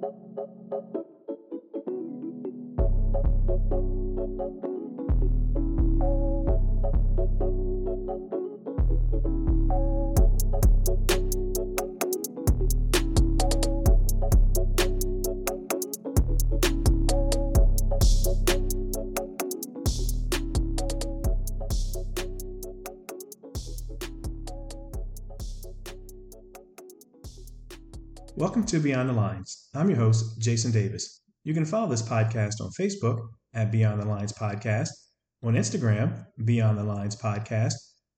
Thank you. To Beyond the Lines. I'm your host, Jason Davis. You can follow this podcast on Facebook at Beyond the Lines Podcast, on Instagram, Beyond the Lines Podcast,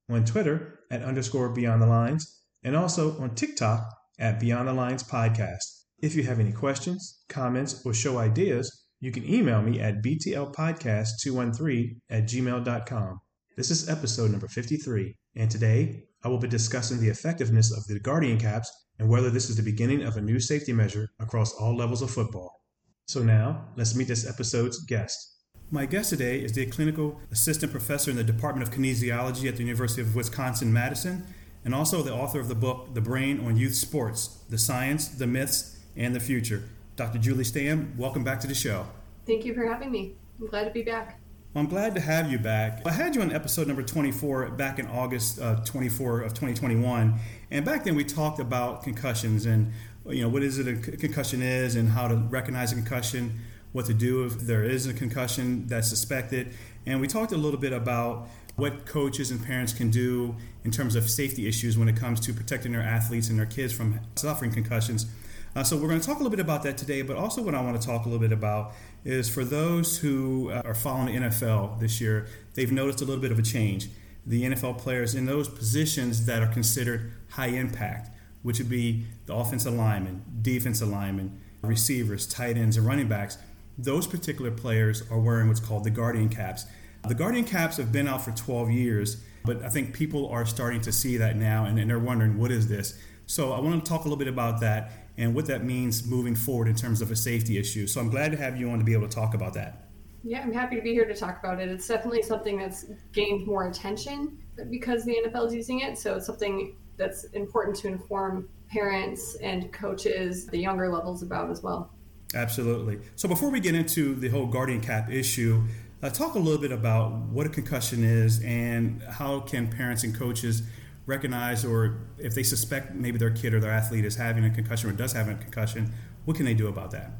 on Twitter at underscore Beyond the Lines, and also on TikTok at Beyond the Lines Podcast. If you have any questions, comments, or show ideas, you can email me at btlpodcast213 at gmail.com. This is episode number 53, and today I will be discussing the effectiveness of the Guardian caps and whether this is the beginning of a new safety measure across all levels of football. So now, let's meet this episode's guest. My guest today is the clinical assistant professor in the Department of Kinesiology at the University of Wisconsin Madison, and also the author of the book The Brain on Youth Sports The Science, the Myths, and the Future. Dr. Julie Stamm, welcome back to the show. Thank you for having me. I'm glad to be back. Well, I'm glad to have you back. I had you on episode number 24 back in August uh, 24 of 2021, and back then we talked about concussions and you know what is it a concussion is and how to recognize a concussion, what to do if there is a concussion that's suspected, and we talked a little bit about what coaches and parents can do in terms of safety issues when it comes to protecting their athletes and their kids from suffering concussions. Uh, so we're going to talk a little bit about that today, but also what I want to talk a little bit about is for those who uh, are following the NFL this year, they've noticed a little bit of a change. The NFL players in those positions that are considered high impact, which would be the offensive linemen, defensive linemen, receivers, tight ends, and running backs, those particular players are wearing what's called the Guardian caps. The Guardian caps have been out for 12 years, but I think people are starting to see that now and, and they're wondering, what is this? So I want to talk a little bit about that and what that means moving forward in terms of a safety issue. So I'm glad to have you on to be able to talk about that. Yeah, I'm happy to be here to talk about it. It's definitely something that's gained more attention because the NFL is using it. So it's something that's important to inform parents and coaches, the younger levels about as well. Absolutely. So before we get into the whole guardian cap issue, uh, talk a little bit about what a concussion is and how can parents and coaches recognize or if they suspect maybe their kid or their athlete is having a concussion or does have a concussion, what can they do about that?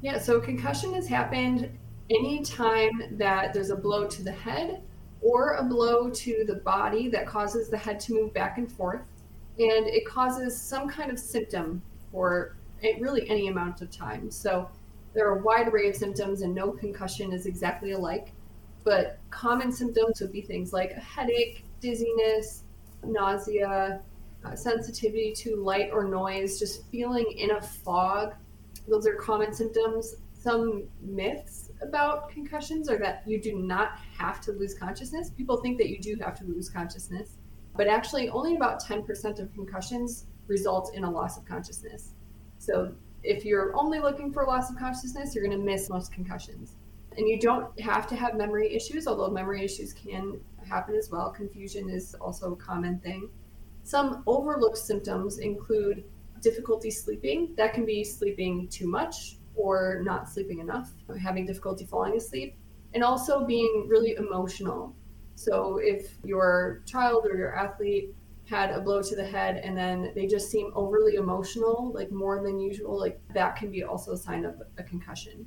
Yeah, so concussion has happened anytime that there's a blow to the head or a blow to the body that causes the head to move back and forth. And it causes some kind of symptom for really any amount of time. So there are a wide array of symptoms, and no concussion is exactly alike. But common symptoms would be things like a headache, dizziness, nausea, uh, sensitivity to light or noise, just feeling in a fog. Those are common symptoms. Some myths about concussions are that you do not have to lose consciousness. People think that you do have to lose consciousness, but actually, only about 10% of concussions result in a loss of consciousness. So, if you're only looking for loss of consciousness, you're going to miss most concussions. And you don't have to have memory issues, although memory issues can happen as well. Confusion is also a common thing. Some overlooked symptoms include difficulty sleeping. That can be sleeping too much or not sleeping enough, having difficulty falling asleep, and also being really emotional. So, if your child or your athlete had a blow to the head and then they just seem overly emotional, like more than usual, like that can be also a sign of a concussion.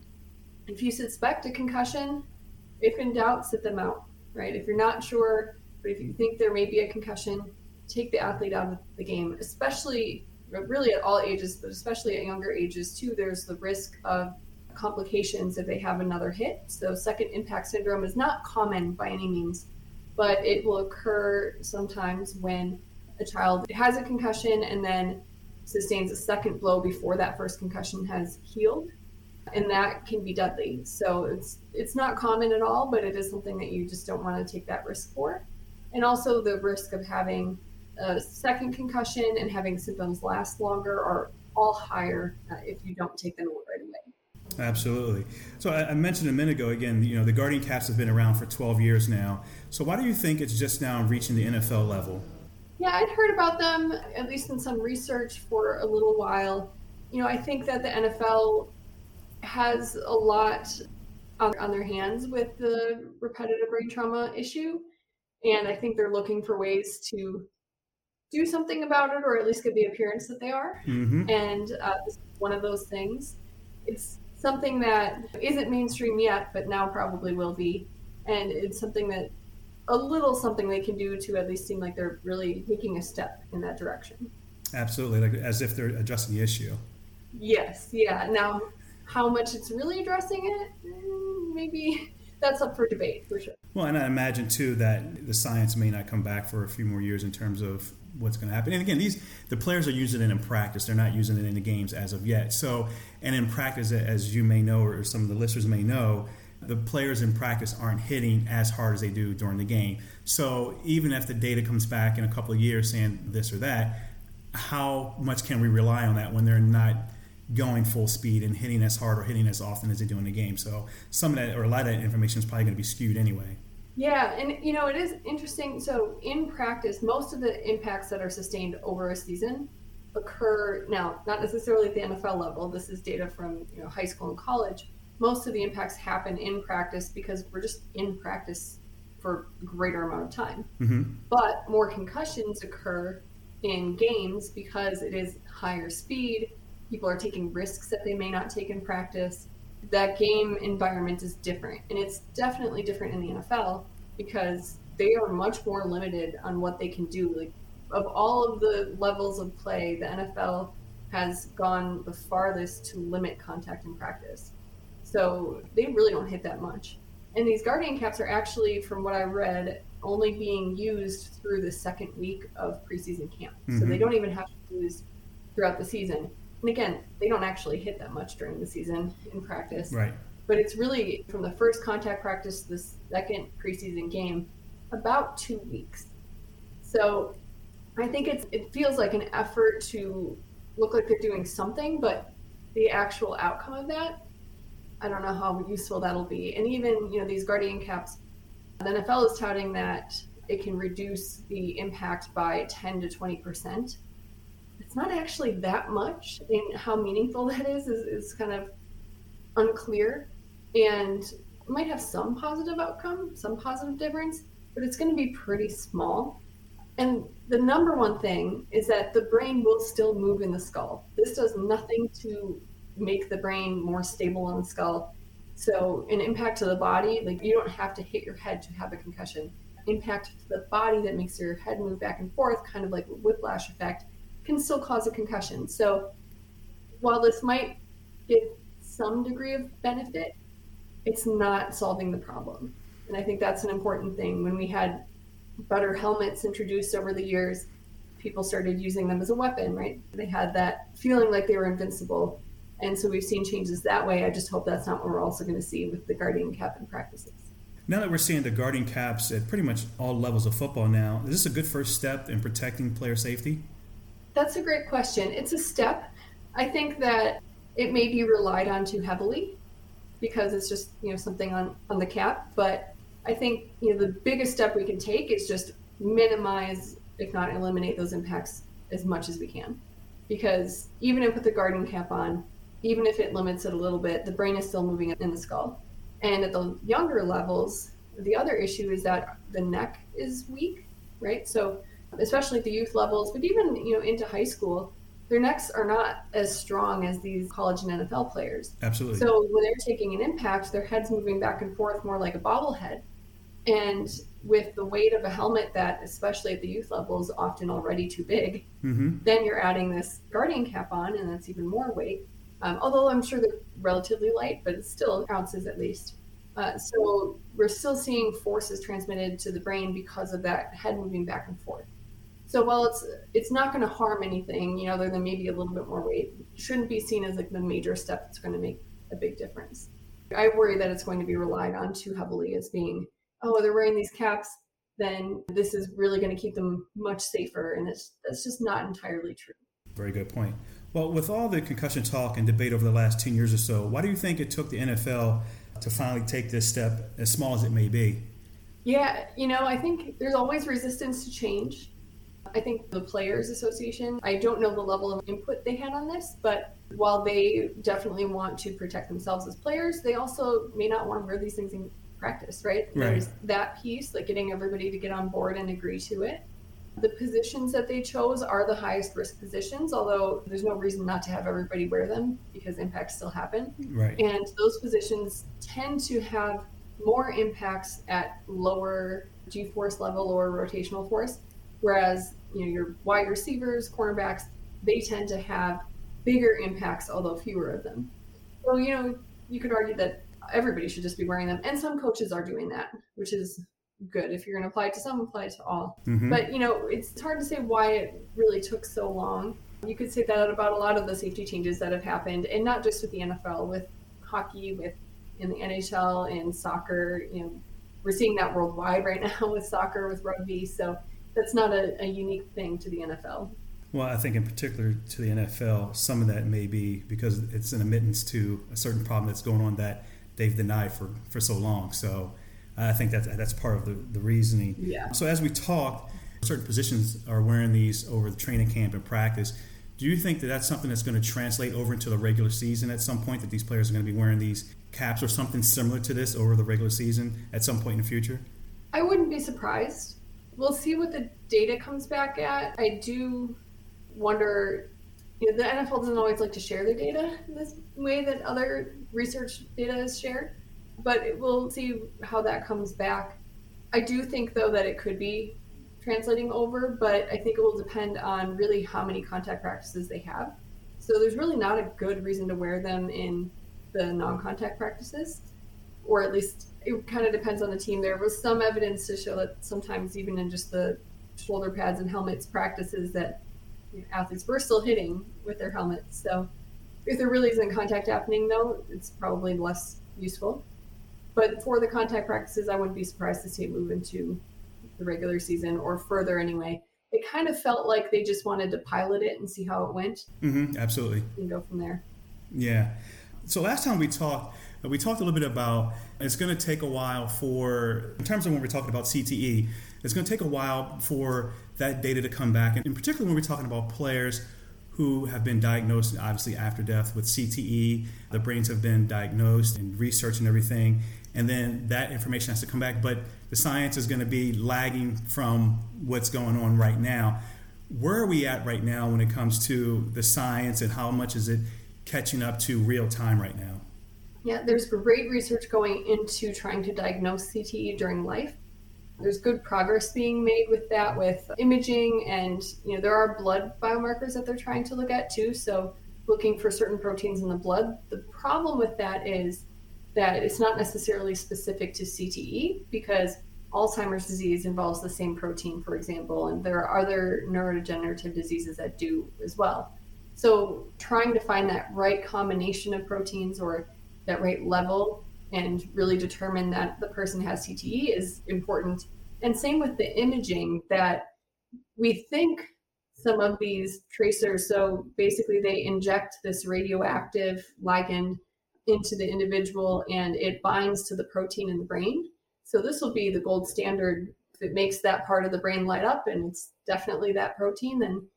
If you suspect a concussion, if in doubt, sit them out right? If you're not sure, but if you think there may be a concussion, take the athlete out of the game, especially really at all ages, but especially at younger ages too. There's the risk of complications if they have another hit. So, second impact syndrome is not common by any means, but it will occur sometimes when a child has a concussion and then sustains a second blow before that first concussion has healed and that can be deadly. So it's it's not common at all, but it is something that you just don't want to take that risk for. And also the risk of having a second concussion and having symptoms last longer are all higher uh, if you don't take them right away. Absolutely. So I, I mentioned a minute ago again, you know, the Guardian caps have been around for 12 years now. So why do you think it's just now reaching the NFL level? Yeah, I'd heard about them at least in some research for a little while you know, I think that the NFL has a lot on, on their hands with the repetitive brain trauma issue. And I think they're looking for ways to do something about it or at least give the appearance that they are. Mm-hmm. And uh, one of those things. It's something that isn't mainstream yet, but now probably will be. And it's something that a little something they can do to at least seem like they're really taking a step in that direction. Absolutely, like as if they're addressing the issue. Yes, yeah. Now, how much it's really addressing it, mm, maybe that's up for debate for sure. Well, and I imagine too that the science may not come back for a few more years in terms of what's going to happen. And again, these the players are using it in practice; they're not using it in the games as of yet. So, and in practice, as you may know, or some of the listeners may know, the players in practice aren't hitting as hard as they do during the game. So, even if the data comes back in a couple of years saying this or that, how much can we rely on that when they're not going full speed and hitting as hard or hitting as often as they do in the game? So, some of that or a lot of that information is probably going to be skewed anyway. Yeah, and you know, it is interesting. So, in practice, most of the impacts that are sustained over a season occur now, not necessarily at the NFL level. This is data from you know high school and college. Most of the impacts happen in practice because we're just in practice for a greater amount of time. Mm-hmm. But more concussions occur in games because it is higher speed. People are taking risks that they may not take in practice that game environment is different. And it's definitely different in the NFL because they are much more limited on what they can do. Like, of all of the levels of play, the NFL has gone the farthest to limit contact in practice. So they really don't hit that much. And these guardian caps are actually, from what I read, only being used through the second week of preseason camp. Mm-hmm. So they mm-hmm. don't even have to be used throughout the season. And again, they don't actually hit that much during the season in practice. Right. But it's really from the first contact practice to the second preseason game, about two weeks. So I think it's it feels like an effort to look like they're doing something, but the actual outcome of that, I don't know how useful that'll be. And even, you know, these guardian caps, the NFL is touting that it can reduce the impact by 10 to 20 percent it's not actually that much. And how meaningful that is, is is kind of unclear, and might have some positive outcome, some positive difference, but it's going to be pretty small. And the number one thing is that the brain will still move in the skull. This does nothing to make the brain more stable in the skull. So, an impact to the body, like you don't have to hit your head to have a concussion. Impact to the body that makes your head move back and forth, kind of like whiplash effect, can still cause a concussion. So while this might give some degree of benefit, it's not solving the problem. And I think that's an important thing. When we had better helmets introduced over the years, people started using them as a weapon, right? They had that feeling like they were invincible. And so we've seen changes that way. I just hope that's not what we're also going to see with the Guardian cap and practices. Now that we're seeing the Guardian caps at pretty much all levels of football now, is this a good first step in protecting player safety? That's a great question. It's a step. I think that it may be relied on too heavily because it's just you know something on on the cap. But I think you know the biggest step we can take is just minimize, if not eliminate, those impacts as much as we can. Because even if with the Guardian cap on, even if it limits it a little bit, the brain is still moving in the skull. And at the younger levels, the other issue is that the neck is weak, right? So especially at the youth levels, but even you know into high school, their necks are not as strong as these college and NFL players. Absolutely. So when they're taking an impact, their head's moving back and forth more like a bobblehead. And with the weight of a helmet that, especially at the youth level, is often already too big, mm-hmm. then you're adding this guardian cap on, and that's even more weight. Um, although I'm sure they're relatively light, but it's still ounces at least. Uh, so we're still seeing forces transmitted to the brain because of that head moving back and forth. So while it's it's not going to harm anything, you know, other than maybe a little bit more weight, shouldn't be seen as like the major step that's going to make a big difference. I worry that it's going to be relied on too heavily as being, oh, they're wearing these caps, then this is really going to keep them much safer, and it's that's just not entirely true. Very good point. Well, with all the concussion talk and debate over the last 10 years or so, why do you think it took the NFL to finally take this step, as small as it may be? Yeah, you know, I think there's always resistance to change. I think the Players Association, I don't know the level of input they had on this, but while they definitely want to protect themselves as players, they also may not want to wear these things in practice, right? right. There's that piece, like getting everybody to get on board and agree to it. The positions that they chose are the highest risk positions, although there's no reason not to have everybody wear them because impacts still happen. Right. And those positions tend to have more impacts at lower G force level or rotational force, whereas you know your wide receivers, cornerbacks, they tend to have bigger impacts, although fewer of them. So you know you could argue that everybody should just be wearing them, and some coaches are doing that, which is good. If you're going to apply it to some, apply it to all. Mhm. But you know it's hard to say why it really took so long. You could say that about a lot of the safety changes that have happened, and not just with the NFL, with hockey, with in the NHL and soccer. You know, we're seeing that worldwide right now with soccer, with rugby. So that's not a, a unique thing to the NFL. Well, I think in particular to the NFL, some of that may be because it's an admittance to a certain problem that's going on that they've denied for, for so long. So I think that's, that's part of the, the reasoning. Yeah. So as we talk, certain positions are wearing these over the training camp and practice. Do you think that that's something that's going to translate over into the regular season at some point, that these players are going to be wearing these caps or something similar to this over the regular season at some point in the future? I wouldn't be surprised. We'll see what the data comes back at. I do wonder. You know, the NFL doesn't always like to share their data in this way that other research data is shared, but we'll see how that comes back. I do think, though, that it could be translating over, but I think it will depend on really how many contact practices they have. So there's really not a good reason to wear them in the non-contact practices, or at least it kind of depends on the team. There was some evidence to show that sometimes even in just the shoulder pads and helmets practices that you know, athletes were still hitting with their helmets. So if there really isn't contact happening, though, it's probably less useful. But for the contact practices, I wouldn't be surprised to see it move into the regular season or further anyway. It kind of felt like they just wanted to pilot it and see how it went Mm-hmm, absolutely. and go from there. Yeah. So last time we talked, uh, we talked a little bit about it's going to take a while for, in terms of when we're talking about CTE, it's going to take a while for that data to come back. And in particular, when we're talking about players who have been diagnosed, obviously after death with CTE, the brains have been diagnosed and research and everything. And then that information has to come back. But the science is going to be lagging from what's going on right now. Where are we at right now when it comes to the science and how much is it catching up to real time right now? Yeah, there's great research going into trying to diagnose CTE during life. There's good progress being made with that, with imaging, and you know there are blood biomarkers that they're trying to look at too. So looking for certain proteins in the blood. The problem with that is that it's not necessarily specific to CTE because Alzheimer's disease involves the same protein, for example, and there are other neurodegenerative diseases that do as well. So trying to find that right combination of proteins or that right level and really determine that the person has CTE is important. And same with the imaging that we think some of these tracers, so basically they inject this radioactive ligand into the individual and it binds to the protein in the brain. So this will be the gold standard. If it makes that part of the brain light up and it's definitely that protein, then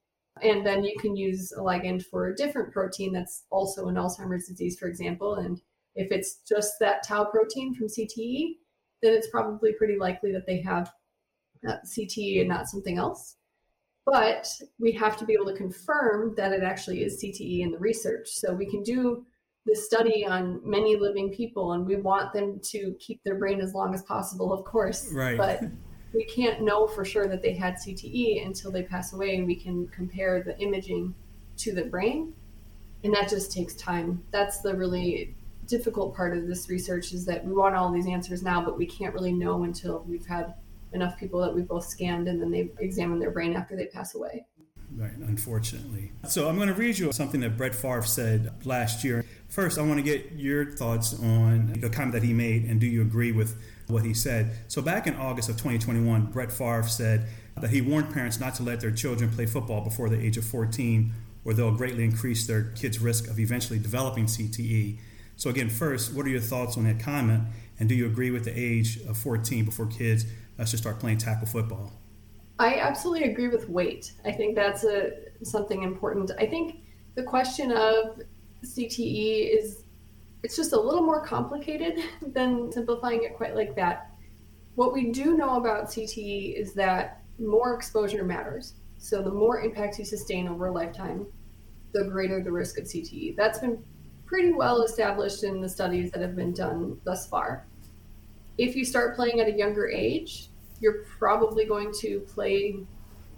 and then you can use a ligand for a different protein that's also in Alzheimer's disease, for example. And if it's just that tau protein from CTE, then it's probably pretty likely that they have uh, CTE and not something else. But we have to be able to confirm that it actually is CTE in the research. So we can do this study on many living people, and we want them to keep their brain as long as possible, of course. Right. But we can't know for sure that they had CTE until they pass away, and we can compare the imaging to the brain. And that just takes time. That's the really difficult part of this research is that we want all these answers now, but we can't really know until we've had enough people that we've both scanned and then they've examined their brain after they pass away. Right, unfortunately. So I'm going to read you something that Brett Favre said last year. First, I want to get your thoughts on the comment that he made, and do you agree with what he said? So back in August of 2021, Brett Favre said that he warned parents not to let their children play football before the age of 14, or they'll greatly increase their kids' risk of eventually developing CTE. So again, first, what are your thoughts on that comment, and do you agree with the age of 14 before kids uh, should start playing tackle football? I absolutely agree with wait. I think that's a something important. I think the question of CTE is it's just a little more complicated than simplifying it quite like that. What we do know about CTE is that more exposure matters. So the more impacts you sustain over a lifetime, the greater the risk of CTE. That's been pretty well established in the studies that have been done thus far. If you start playing at a younger age, you're probably going to play,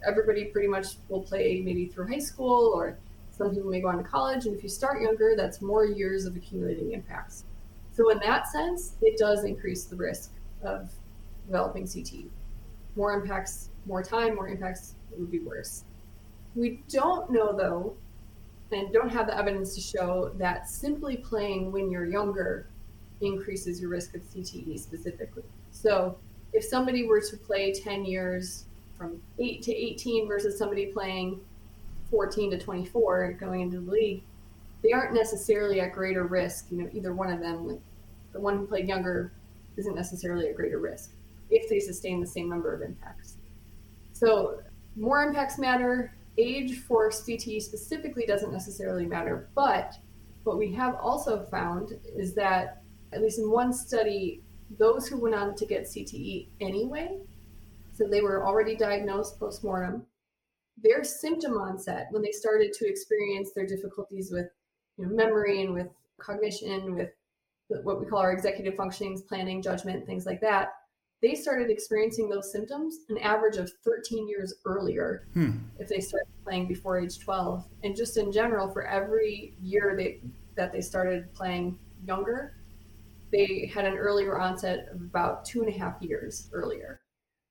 everybody pretty much will play maybe through high school, or some people may go on to college. And if you start younger, that's more years of accumulating impacts. So, in that sense, it does increase the risk of developing CTE. More impacts, more time, more impacts, it would be worse. We don't know, though, and don't have the evidence to show that simply playing when you're younger increases your risk of CTE specifically. So if somebody were to play 10 years from 8 to 18 versus somebody playing 14 to 24 going into the league, they aren't necessarily at greater risk. You know, either one of them, like the one who played younger, isn't necessarily at greater risk if they sustain the same number of impacts. So more impacts matter, age for CTE specifically doesn't necessarily matter, but what we have also found is that, at least in one study, those who went on to get CTE anyway, so they were already diagnosed postmortem, their symptom onset when they started to experience their difficulties with you know, memory and with cognition, with what we call our executive functionings, planning, judgment, things like that, they started experiencing those symptoms an average of 13 years earlier hmm. if they started playing before age 12 and just in general for every year they, that they started playing younger they had an earlier onset of about two and a half years earlier.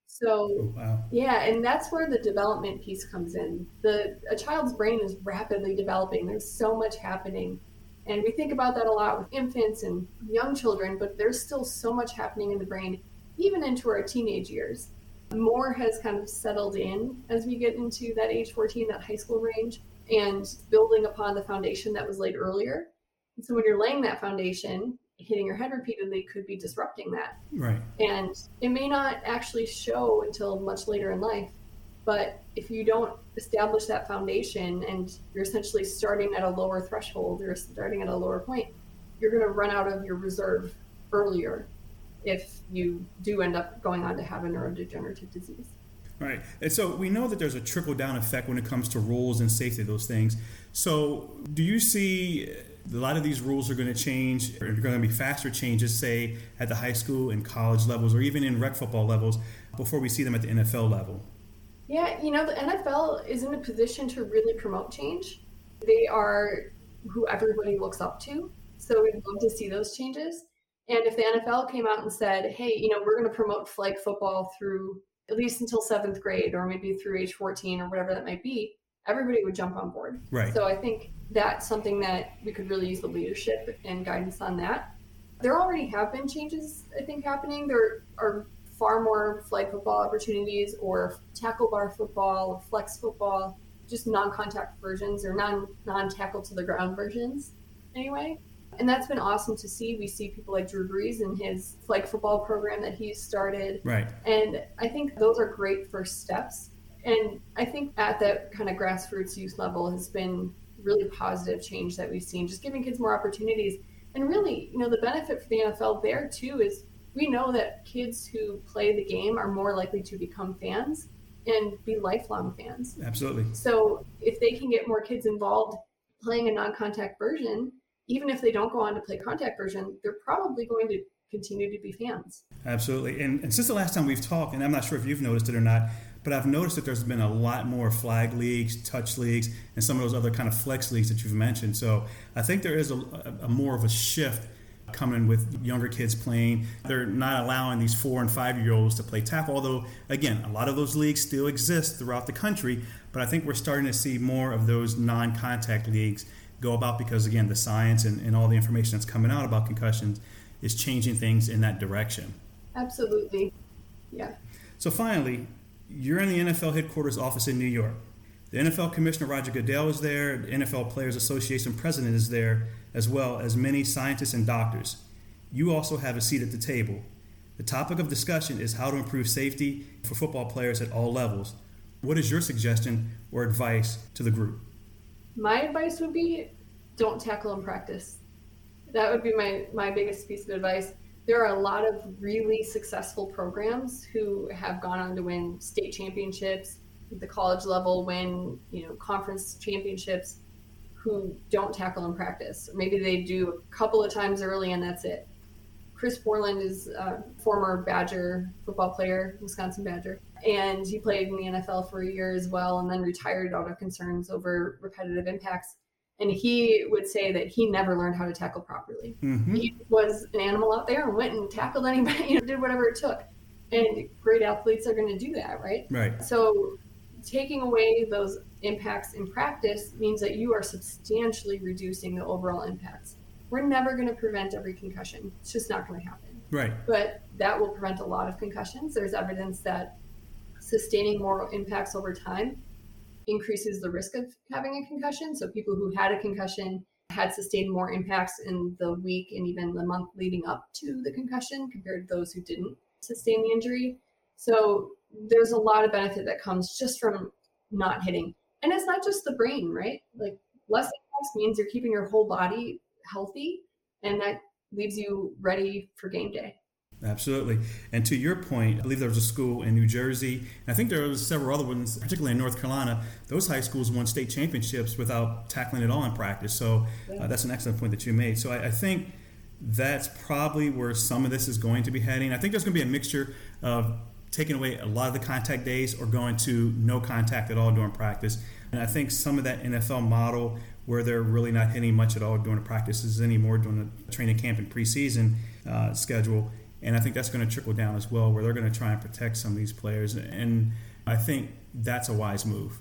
So oh, wow. yeah and that's where the development piece comes in. The a child's brain is rapidly developing. There's so much happening. And we think about that a lot with infants and young children but there's still so much happening in the brain even into our teenage years. More has kind of settled in as we get into that age 14, that high school range, and building upon the foundation that was laid earlier. And so when you're laying that foundation, hitting your head repeatedly could be disrupting that. Right. And it may not actually show until much later in life. But if you don't establish that foundation and you're essentially starting at a lower threshold or starting at a lower point, you're going to run out of your reserve earlier if you do end up going on to have a neurodegenerative disease. Right. And so we know that there's a trickle down effect when it comes to rules and safety, those things. So do you see a lot of these rules are going to change, or are going to be faster changes, say, at the high school and college levels, or even in rec football levels, before we see them at the NFL level? Yeah, you know, the NFL is in a position to really promote change. They are who everybody looks up to. So we'd love to see those changes. And if the NFL came out and said, hey, you know, we're going to promote flag football through at least until seventh grade or maybe through age 14 or whatever that might be, everybody would jump on board. Right. So I think that's something that we could really use the leadership and guidance on that. There already have been changes, I think, happening. There are far more flag football opportunities or tackle bar football or flex football, just non-contact versions or non non-tackle to the ground versions anyway and that's been awesome to see. We see people like Drew Brees and his flag football program that he's started. Right. And I think those are great first steps. And I think at that kind of grassroots youth level has been really positive change that we've seen, just giving kids more opportunities. And really, you know, the benefit for the NFL there too is we know that kids who play the game are more likely to become fans and be lifelong fans. Absolutely. So if they can get more kids involved playing a non contact version, even if they don't go on to play contact version, they're probably going to continue to be fans. Absolutely. And, and since the last time we've talked, and I'm not sure if you've noticed it or not, but I've noticed that there's been a lot more flag leagues, touch leagues, and some of those other kind of flex leagues that you've mentioned. So I think there is a, a, a more of a shift coming with younger kids playing. They're not allowing these four and five year olds to play tackle, although, again, a lot of those leagues still exist throughout the country. But I think we're starting to see more of those non contact leagues go about because again the science and, and all the information that's coming out about concussions is changing things in that direction. Absolutely. Yeah. So finally you're in the nfl headquarters office in new york. The nfl commissioner roger goodell is there. The nfl players association president is there as well as many scientists and doctors. You also have a seat at the table. The topic of discussion is how to improve safety for football players at all levels. What is your suggestion or advice to the group my advice would be don't tackle in practice. That would be my, my biggest piece of advice. There are a lot of really successful programs who have gone on to win state championships, the college level, win you know conference championships, who don't tackle in practice. Maybe they do a couple of times early and that's it. Chris Borland is a former Badger football player, Wisconsin Badger, and he played in the NFL for a year as well and then retired out of concerns over repetitive impacts. And he would say that he never learned how to tackle properly. Mm-hmm. He was an animal out there and went and tackled anybody, you know, did whatever it took. And great athletes are going to do that, right? Right. So taking away those impacts in practice means that you are substantially reducing the overall impacts. We're never going to prevent every concussion. It's just not going to happen. Right. But that will prevent a lot of concussions. There's evidence that sustaining more impacts over time increases the risk of having a concussion. So people who had a concussion had sustained more impacts in the week and even the month leading up to the concussion compared to those who didn't sustain the injury. So there's a lot of benefit that comes just from not hitting. And it's not just the brain, right? Like less impacts means you're keeping your whole body healthy and that leaves you ready for game day. Absolutely. And to your point, I believe there was a school in New Jersey, and I think there was several other ones, particularly in North Carolina. Those high schools won state championships without tackling it all in practice. So uh, that's an excellent point that you made. So I, I, think that's probably where some of this is going to be heading. I think there's going to be a mixture of taking away a lot of the contact days or going to no contact at all during practice. And I think some of that NFL model where they're really not hitting much at all during the practices anymore during the training camp and preseason uh, schedule. And I think that's going to trickle down as well, where they're going to try and protect some of these players. And I think that's a wise move.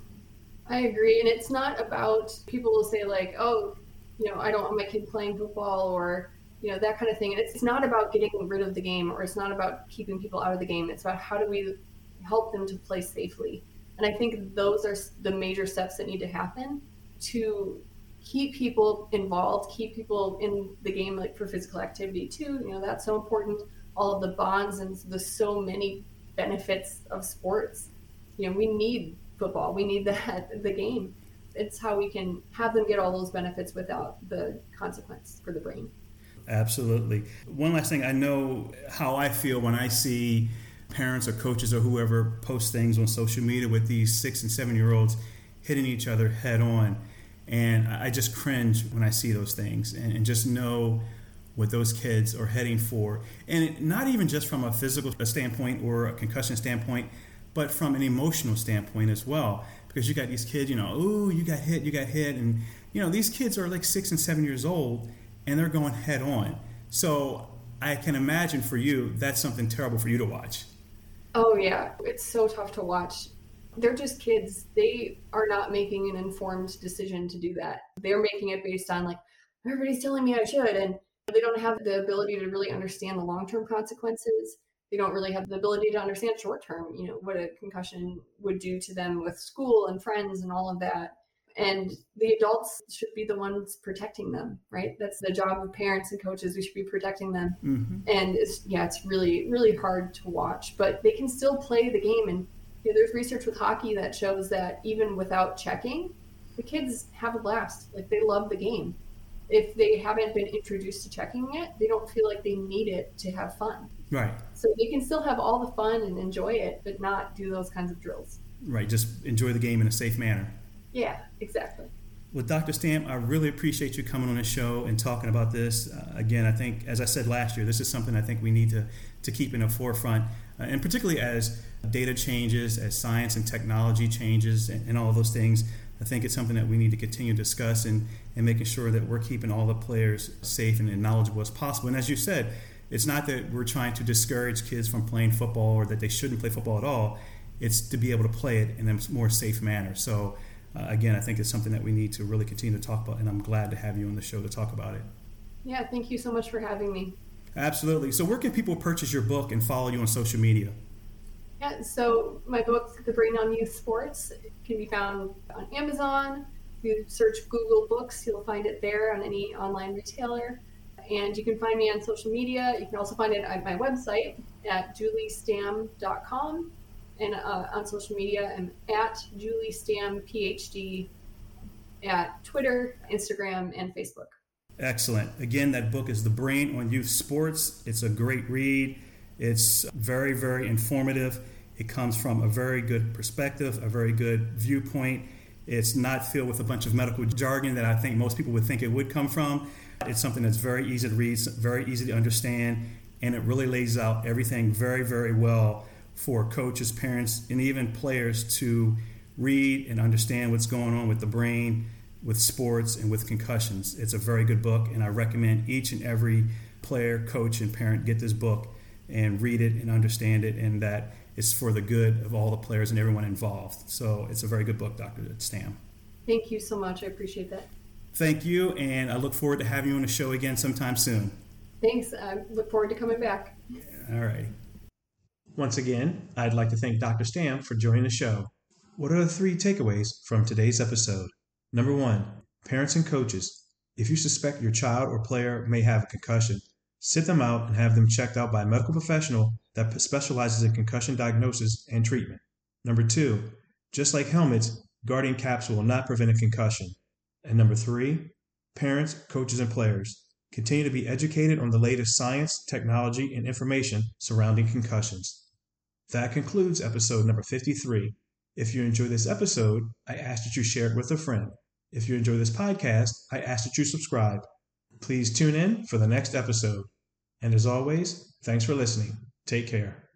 I agree. And it's not about people will say, like, oh, you know, I don't want my kid playing football or you know that kind of thing and it's not about getting rid of the game or it's not about keeping people out of the game it's about how do we help them to play safely and i think those are the major steps that need to happen to keep people involved keep people in the game like for physical activity too. You know that's so important. All of the bonds and the so many benefits of sports. You know we need football. We need that the game. It's how we can have them get all those benefits without the consequence for the brain. Absolutely. One last thing. I know how I feel when I see parents or coaches or whoever post things on social media with these six and seven year olds hitting each other head on. And I just cringe when I see those things and, and just know what those kids are heading for. And not even just from a physical standpoint or a concussion standpoint, but from an emotional standpoint as well. Because you got these kids, you know, oh, you got hit, you got hit. And, you know, these kids are like six and seven years old and they're going head on. So I can imagine for you, that's something terrible for you to watch. Oh, yeah. It's so tough to watch. They're just kids. They are not making an informed decision to do that. They're making it based on, like, everybody's telling me I should. And they don't have the ability to really understand the long term consequences. They don't really have the ability to understand short term, you know, what a concussion would do to them with school and friends and all of that and the adults should be the ones protecting them right that's the job of parents and coaches we should be protecting them mm-hmm. and it's yeah it's really really hard to watch but they can still play the game and you know, there's research with hockey that shows that even without checking the kids have a blast like they love the game if they haven't been introduced to checking it they don't feel like they need it to have fun right so they can still have all the fun and enjoy it but not do those kinds of drills right just enjoy the game in a safe manner yeah, exactly. Well, Dr. Stamm, I really appreciate you coming on the show and talking about this. Uh, again, I think, as I said last year, this is something I think we need to, to keep in the forefront, and particularly as data changes, as science and technology changes, and, and all those things. I think it's something that we need to continue to discuss and, and making sure that we're keeping all the players safe and, and knowledgeable as possible. And as you said, it's not that we're trying to discourage kids from playing football or that they shouldn't play football at all. It's to be able to play it in a more safe manner. So uh, again, I think it's something that we need to really continue to talk about, and I'm glad to have you on the show to talk about it. Yeah, thank you so much for having me. Absolutely. So, where can people purchase your book and follow you on social media? Yeah, so my book, The Brain on Youth Sports, can be found on Amazon. If you search Google Books, you'll find it there on any online retailer. And you can find me on social media. You can also find it at my website at juliestamm.com and uh, on social media. I'm at juliestammphd at Twitter, Instagram, and Facebook. Excellent. Again, that book is The Brain on Youth Sports. It's a great read. It's very, very informative. It comes from a very good perspective, a very good viewpoint. It's not filled with a bunch of medical jargon that I think most people would think it would come from. It's something that's very easy to read, very easy to understand, and it really lays out everything very, very well for coaches, parents, and even players to read and understand what's going on with the brain, with sports, and with concussions. It's a very good book, and I recommend each and every player, coach, and parent get this book and read it and understand it, and that it's for the good of all the players and everyone involved. So it's a very good book, Dr. Stamm. Thank you so much. I appreciate that. Thank you, and I look forward to having you on the show again sometime soon. Thanks. I look forward to coming back. All right. Once again, I'd like to thank Dr. Stamm for joining the show. What are the three takeaways from today's episode? Number one, parents and coaches, if you suspect your child or player may have a concussion, sit them out and have them checked out by a medical professional that specializes in concussion diagnosis and treatment. Number two, just like helmets, guardian caps will not prevent a concussion. And number three, parents, coaches, and players, continue to be educated on the latest science, technology, and information surrounding concussions. That concludes episode number 53. If you enjoy this episode, I ask that you share it with a friend. If you enjoy this podcast, I ask that you subscribe. Please tune in for the next episode. And as always, thanks for listening. Take care.